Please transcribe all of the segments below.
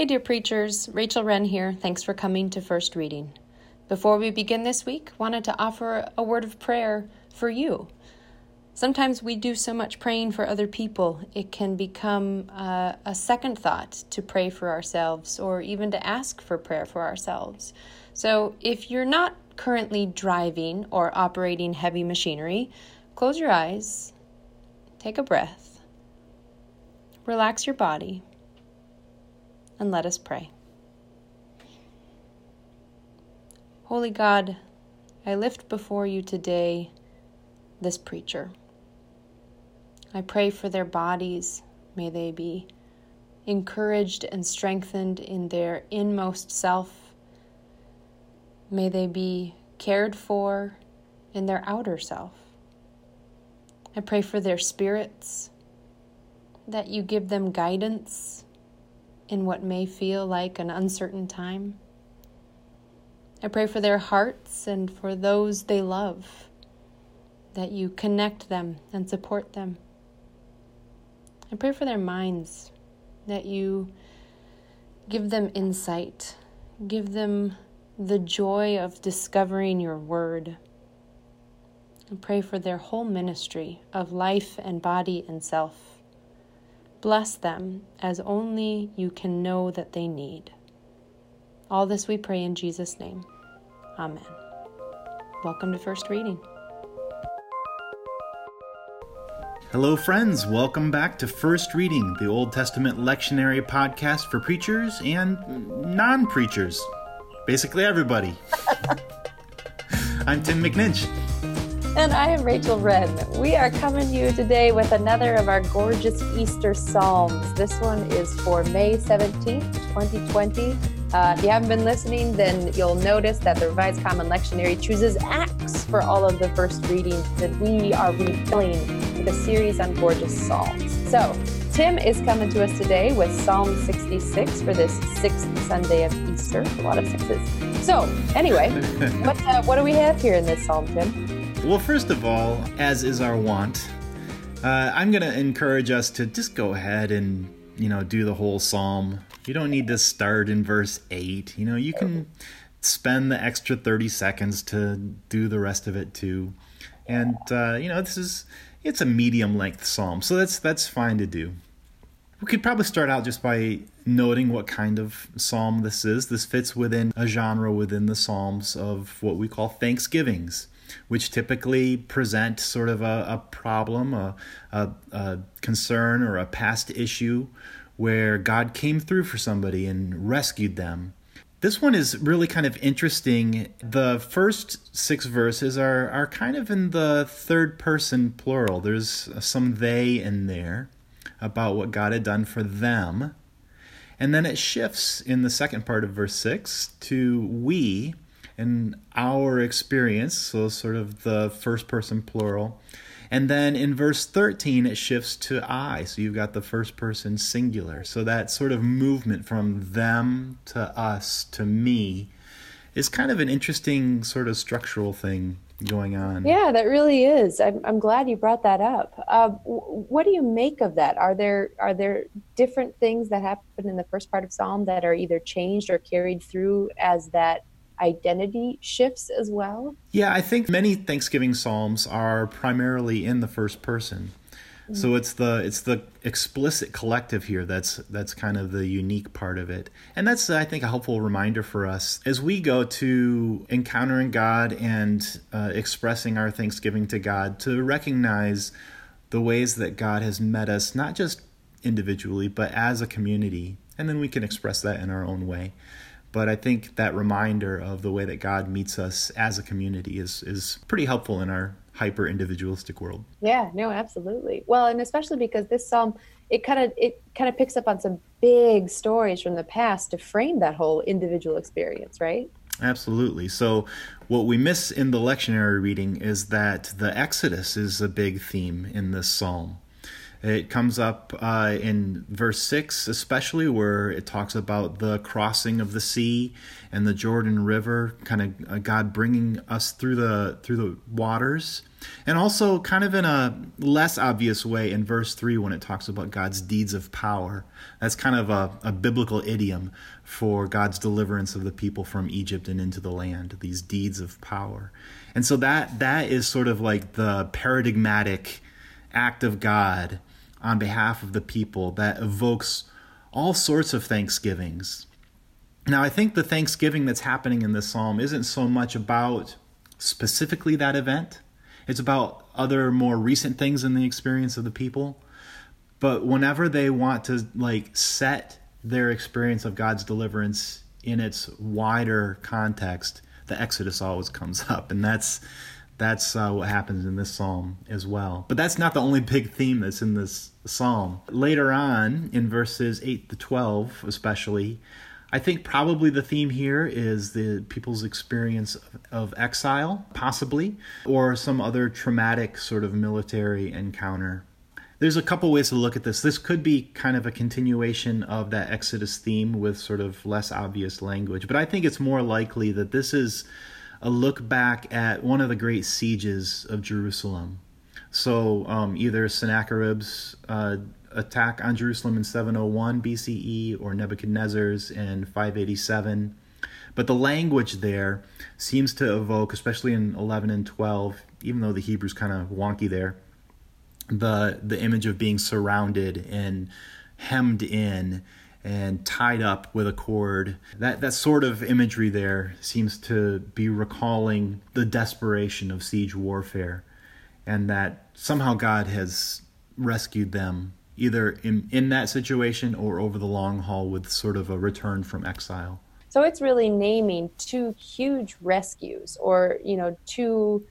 Hey, dear preachers, Rachel Wren here. Thanks for coming to First Reading. Before we begin this week, wanted to offer a word of prayer for you. Sometimes we do so much praying for other people, it can become uh, a second thought to pray for ourselves or even to ask for prayer for ourselves. So, if you're not currently driving or operating heavy machinery, close your eyes, take a breath, relax your body and let us pray. Holy God, I lift before you today this preacher. I pray for their bodies. May they be encouraged and strengthened in their inmost self. May they be cared for in their outer self. I pray for their spirits, that you give them guidance in what may feel like an uncertain time. I pray for their hearts and for those they love, that you connect them and support them. I pray for their minds, that you give them insight, give them the joy of discovering your word. I pray for their whole ministry of life and body and self. Bless them as only you can know that they need. All this we pray in Jesus' name. Amen. Welcome to First Reading. Hello, friends. Welcome back to First Reading, the Old Testament lectionary podcast for preachers and non preachers. Basically, everybody. I'm Tim McNinch. And I am Rachel Wren. We are coming to you today with another of our gorgeous Easter Psalms. This one is for May 17th, 2020. Uh, if you haven't been listening, then you'll notice that the Revised Common Lectionary chooses Acts for all of the first readings that we are refilling with a series on gorgeous Psalms. So, Tim is coming to us today with Psalm 66 for this sixth Sunday of Easter. A lot of sixes. So, anyway, what, uh, what do we have here in this Psalm, Tim? Well, first of all, as is our wont, uh, I'm going to encourage us to just go ahead and, you know, do the whole psalm. You don't need to start in verse 8. You know, you can spend the extra 30 seconds to do the rest of it too. And, uh, you know, this is, it's a medium length psalm, so that's, that's fine to do. We could probably start out just by noting what kind of psalm this is. This fits within a genre within the psalms of what we call thanksgivings which typically present sort of a, a problem, a, a, a concern, or a past issue where God came through for somebody and rescued them. This one is really kind of interesting. The first six verses are, are kind of in the third person plural. There's some they in there about what God had done for them. And then it shifts in the second part of verse 6 to we, and our experience, so sort of the first person plural. And then in verse 13, it shifts to I. So you've got the first person singular. So that sort of movement from them to us to me is kind of an interesting sort of structural thing going on. Yeah, that really is. I'm, I'm glad you brought that up. Uh, what do you make of that? Are there are there different things that happen in the first part of Psalm that are either changed or carried through as that identity shifts as well? Yeah, I think many Thanksgiving psalms are primarily in the first person. So it's the it's the explicit collective here that's that's kind of the unique part of it. And that's I think a helpful reminder for us as we go to encountering God and uh, expressing our thanksgiving to God to recognize the ways that God has met us not just individually but as a community and then we can express that in our own way. But I think that reminder of the way that God meets us as a community is is pretty helpful in our hyper individualistic world. Yeah, no, absolutely. Well, and especially because this psalm it kind of it kind of picks up on some big stories from the past to frame that whole individual experience, right? Absolutely. So, what we miss in the lectionary reading is that the Exodus is a big theme in this psalm. It comes up uh, in verse 6, especially where it talks about the crossing of the sea and the Jordan River, kind of uh, God bringing us through the through the waters. And also, kind of in a less obvious way, in verse 3, when it talks about God's deeds of power. That's kind of a, a biblical idiom for God's deliverance of the people from Egypt and into the land, these deeds of power. And so that that is sort of like the paradigmatic act of God on behalf of the people that evokes all sorts of thanksgivings. Now, I think the thanksgiving that's happening in this psalm isn't so much about specifically that event, it's about other more recent things in the experience of the people. But whenever they want to like set their experience of God's deliverance in its wider context, the Exodus always comes up, and that's that's uh, what happens in this psalm as well. But that's not the only big theme that's in this psalm. Later on, in verses 8 to 12, especially, I think probably the theme here is the people's experience of, of exile, possibly, or some other traumatic sort of military encounter. There's a couple ways to look at this. This could be kind of a continuation of that Exodus theme with sort of less obvious language, but I think it's more likely that this is a look back at one of the great sieges of Jerusalem. So um, either Sennacherib's uh, attack on Jerusalem in 701 BCE or Nebuchadnezzar's in 587. But the language there seems to evoke, especially in 11 and 12, even though the Hebrew's kind of wonky there, the the image of being surrounded and hemmed in and tied up with a cord. That that sort of imagery there seems to be recalling the desperation of siege warfare and that somehow God has rescued them either in, in that situation or over the long haul with sort of a return from exile. So it's really naming two huge rescues or, you know, two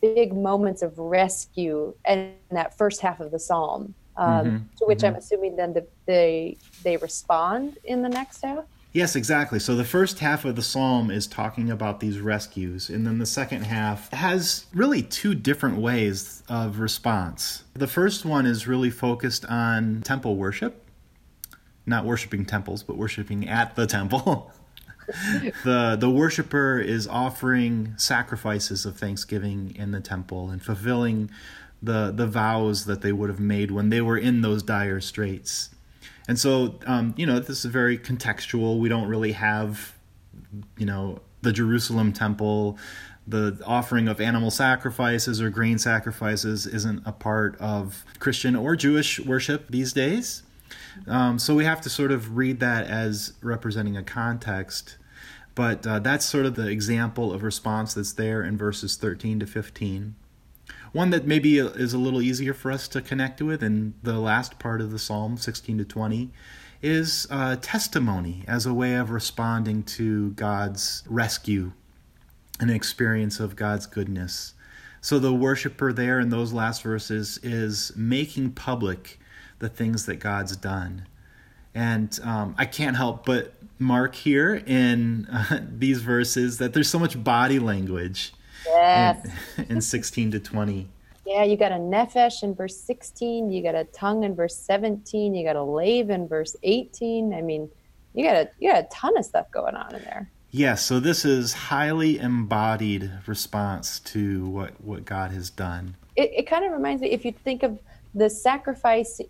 big moments of rescue in that first half of the psalm um, mm-hmm. to which mm-hmm. I'm assuming then the, they they respond in the next half. Yes, exactly. So the first half of the psalm is talking about these rescues, and then the second half has really two different ways of response. The first one is really focused on temple worship, not worshiping temples, but worshiping at the temple. the the worshiper is offering sacrifices of thanksgiving in the temple and fulfilling the the vows that they would have made when they were in those dire straits. And so, um, you know, this is very contextual. We don't really have, you know, the Jerusalem temple, the offering of animal sacrifices or grain sacrifices isn't a part of Christian or Jewish worship these days. Um, so we have to sort of read that as representing a context. But uh, that's sort of the example of response that's there in verses 13 to 15. One that maybe is a little easier for us to connect with in the last part of the psalm, 16 to 20, is uh, testimony as a way of responding to God's rescue, an experience of God's goodness. So the worshiper there in those last verses is making public the things that God's done. And um, I can't help but mark here in uh, these verses that there's so much body language Yes. In, in 16 to 20. Yeah, you got a nephesh in verse 16, you got a tongue in verse 17, you got a lev in verse 18. I mean, you got a you got a ton of stuff going on in there. Yes, yeah, so this is highly embodied response to what what God has done. It it kind of reminds me if you think of the sacrifice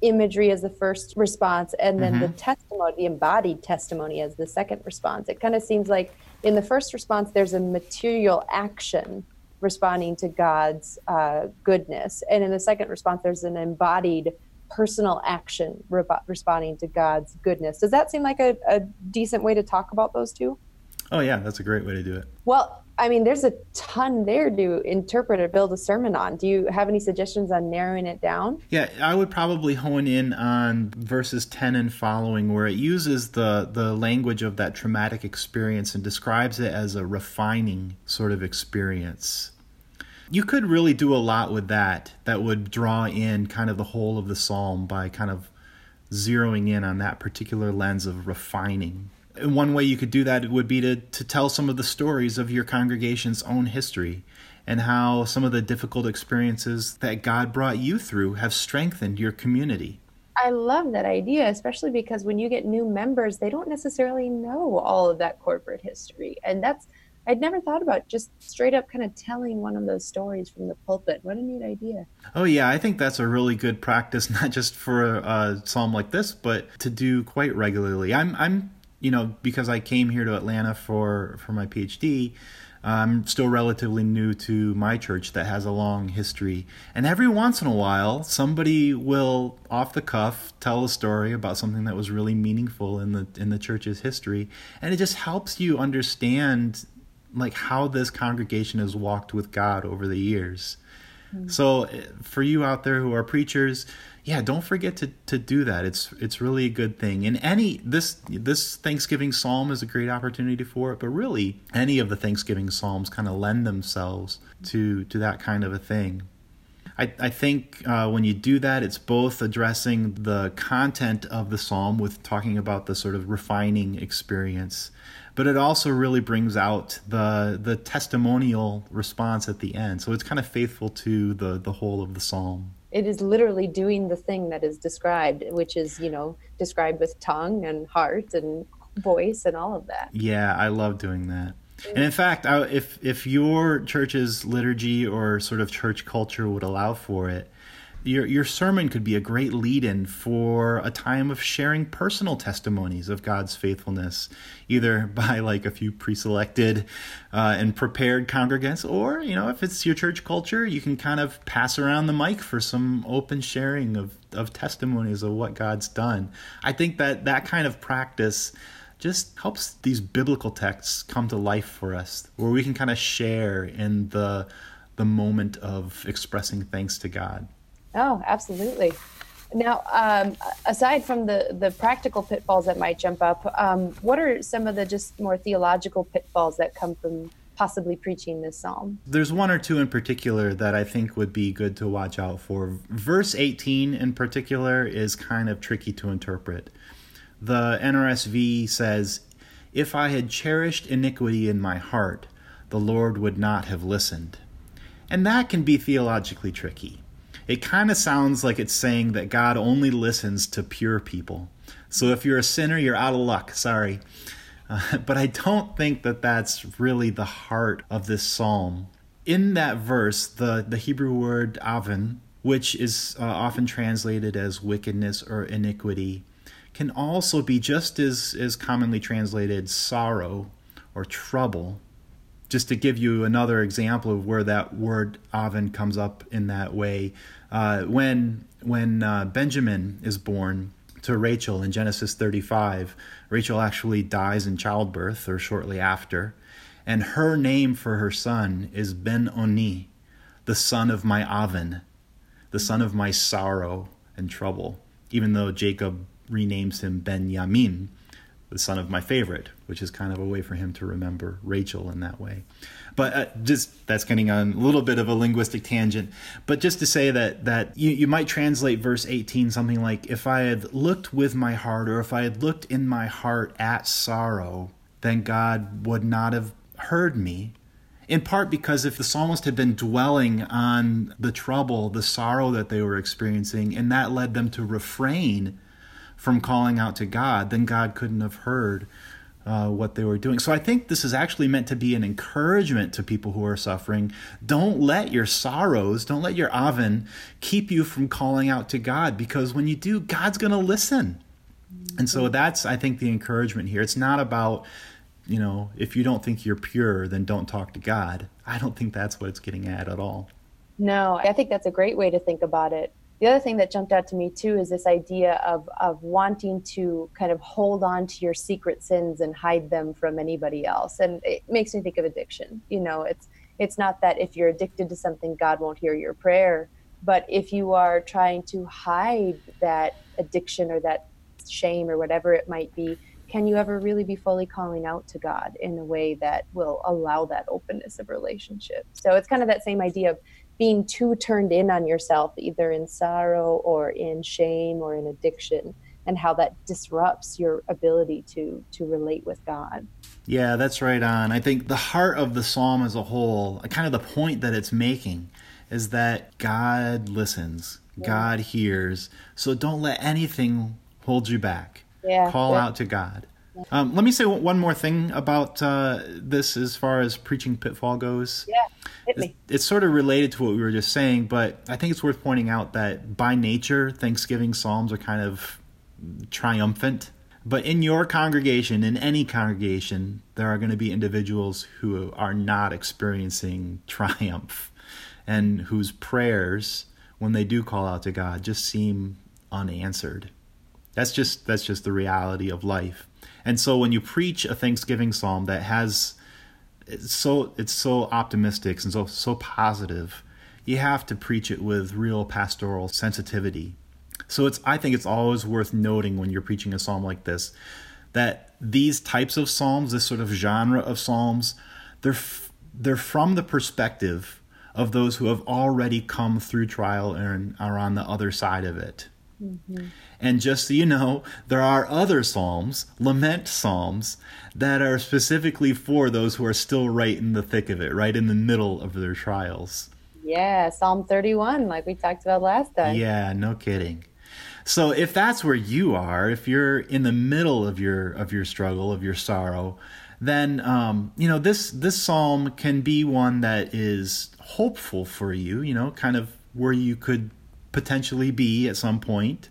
imagery as the first response and then mm-hmm. the testimony the embodied testimony as the second response. It kind of seems like in the first response there's a material action responding to god's uh, goodness. And in the second response there's an embodied personal action re- responding to god's goodness. Does that seem like a, a decent way to talk about those two? Oh yeah that's a great way to do it. Well I mean, there's a ton there to interpret or build a sermon on. Do you have any suggestions on narrowing it down? Yeah, I would probably hone in on verses 10 and following, where it uses the, the language of that traumatic experience and describes it as a refining sort of experience. You could really do a lot with that, that would draw in kind of the whole of the psalm by kind of zeroing in on that particular lens of refining one way you could do that would be to, to tell some of the stories of your congregation's own history and how some of the difficult experiences that God brought you through have strengthened your community. I love that idea, especially because when you get new members, they don't necessarily know all of that corporate history. And that's, I'd never thought about just straight up kind of telling one of those stories from the pulpit. What a neat idea. Oh, yeah. I think that's a really good practice, not just for a, a psalm like this, but to do quite regularly. I'm, I'm, you know, because I came here to Atlanta for, for my PhD. I'm still relatively new to my church that has a long history. And every once in a while, somebody will, off the cuff, tell a story about something that was really meaningful in the in the church's history, and it just helps you understand like how this congregation has walked with God over the years. Mm-hmm. So, eh, for you out there who are preachers, yeah, don't forget to, to do that. It's it's really a good thing. And any this this Thanksgiving psalm is a great opportunity for it, but really any of the Thanksgiving psalms kind of lend themselves to to that kind of a thing. I, I think uh, when you do that, it's both addressing the content of the psalm with talking about the sort of refining experience, but it also really brings out the the testimonial response at the end. So it's kind of faithful to the the whole of the psalm it is literally doing the thing that is described, which is, you know, described with tongue and heart and voice and all of that. Yeah, I love doing that. And in fact, if if your church's liturgy or sort of church culture would allow for it, your your sermon could be a great lead-in for a time of sharing personal testimonies of God's faithfulness, either by like a few pre-selected uh, and prepared congregants, or you know, if it's your church culture, you can kind of pass around the mic for some open sharing of of testimonies of what God's done. I think that that kind of practice just helps these biblical texts come to life for us, where we can kind of share in the the moment of expressing thanks to God. Oh, absolutely. Now, um, aside from the, the practical pitfalls that might jump up, um, what are some of the just more theological pitfalls that come from possibly preaching this psalm? There's one or two in particular that I think would be good to watch out for. Verse 18 in particular is kind of tricky to interpret. The NRSV says, If I had cherished iniquity in my heart, the Lord would not have listened. And that can be theologically tricky it kind of sounds like it's saying that God only listens to pure people. So if you're a sinner, you're out of luck. Sorry. Uh, but I don't think that that's really the heart of this psalm. In that verse, the, the Hebrew word avin, which is uh, often translated as wickedness or iniquity, can also be just as, as commonly translated sorrow or trouble just to give you another example of where that word avon comes up in that way, uh, when when uh, Benjamin is born to Rachel in Genesis 35, Rachel actually dies in childbirth or shortly after, and her name for her son is Ben Oni, the son of my Avon, the son of my sorrow and trouble. Even though Jacob renames him Ben Yamin, the son of my favorite, which is kind of a way for him to remember Rachel in that way. But uh, just that's getting on a little bit of a linguistic tangent. But just to say that that you, you might translate verse 18 something like, "If I had looked with my heart, or if I had looked in my heart at sorrow, then God would not have heard me." In part because if the psalmist had been dwelling on the trouble, the sorrow that they were experiencing, and that led them to refrain from calling out to God, then God couldn't have heard uh, what they were doing. So I think this is actually meant to be an encouragement to people who are suffering. Don't let your sorrows, don't let your avon keep you from calling out to God because when you do, God's going to listen. And so that's, I think, the encouragement here. It's not about, you know, if you don't think you're pure, then don't talk to God. I don't think that's what it's getting at at all. No, I think that's a great way to think about it the other thing that jumped out to me too is this idea of of wanting to kind of hold on to your secret sins and hide them from anybody else. And it makes me think of addiction. You know it's it's not that if you're addicted to something god won't hear your prayer but if you are trying to hide that addiction or that shame or whatever it might be can you ever really be fully calling out to god in a way that will allow that openness of relationship? So it's kind of that same idea of being too turned in on yourself, either in sorrow or in shame or in addiction, and how that disrupts your ability to to relate with God. Yeah, that's right on. I think the heart of the psalm as a whole, kind of the point that it's making, is that God listens, yeah. God hears. So don't let anything hold you back. Yeah, Call yeah. out to God. Um, let me say one more thing about uh, this as far as preaching pitfall goes. Yeah, hit me. It's, it's, sort of related to what we were just saying, but I think it's worth pointing out that by nature, Thanksgiving Psalms are kind of triumphant. But in your congregation, in any congregation, there are going to be individuals who are not experiencing triumph and whose prayers, when they do call out to God, just seem unanswered. That's just that's just the reality of life. And so when you preach a Thanksgiving psalm that has it's so it's so optimistic and so so positive, you have to preach it with real pastoral sensitivity. So it's I think it's always worth noting when you're preaching a psalm like this that these types of psalms, this sort of genre of psalms, they're f- they're from the perspective of those who have already come through trial and are on the other side of it. Mm-hmm. And just so you know, there are other psalms, lament psalms, that are specifically for those who are still right in the thick of it, right in the middle of their trials. Yeah, Psalm 31, like we talked about last time. Yeah, no kidding. So if that's where you are, if you're in the middle of your of your struggle, of your sorrow, then um, you know this this psalm can be one that is hopeful for you. You know, kind of where you could potentially be at some point.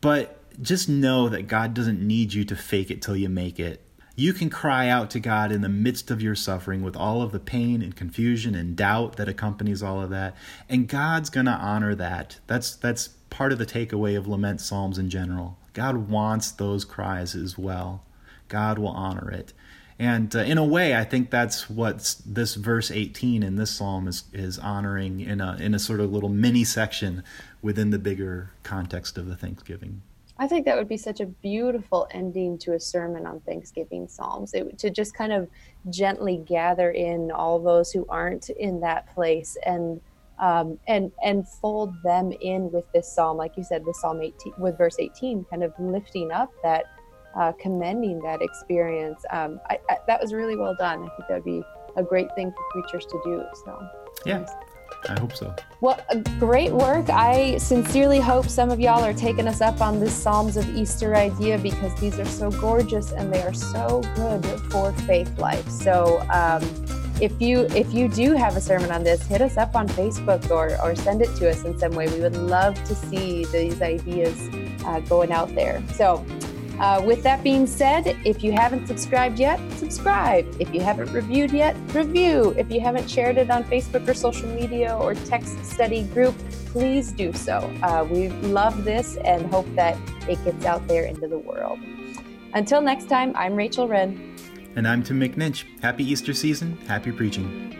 But just know that God doesn't need you to fake it till you make it. You can cry out to God in the midst of your suffering with all of the pain and confusion and doubt that accompanies all of that, and God's going to honor that. That's that's part of the takeaway of lament psalms in general. God wants those cries as well. God will honor it. And uh, in a way, I think that's what this verse 18 in this psalm is, is honoring in a, in a sort of little mini section within the bigger context of the Thanksgiving. I think that would be such a beautiful ending to a sermon on Thanksgiving Psalms. It, to just kind of gently gather in all those who aren't in that place and um, and and fold them in with this psalm, like you said, with Psalm 18, with verse 18, kind of lifting up that uh, commending that experience. Um, I, I, that was really well done. I think that would be a great thing for preachers to do. So, yeah. I hope so. Well, great work. I sincerely hope some of y'all are taking us up on this Psalms of Easter idea because these are so gorgeous and they are so good for faith life. So, um, if you if you do have a sermon on this, hit us up on Facebook or or send it to us in some way. We would love to see these ideas uh, going out there. So. Uh, with that being said, if you haven't subscribed yet, subscribe. If you haven't reviewed yet, review. If you haven't shared it on Facebook or social media or text study group, please do so. Uh, we love this and hope that it gets out there into the world. Until next time, I'm Rachel Wren. And I'm Tim McNinch. Happy Easter season. Happy preaching.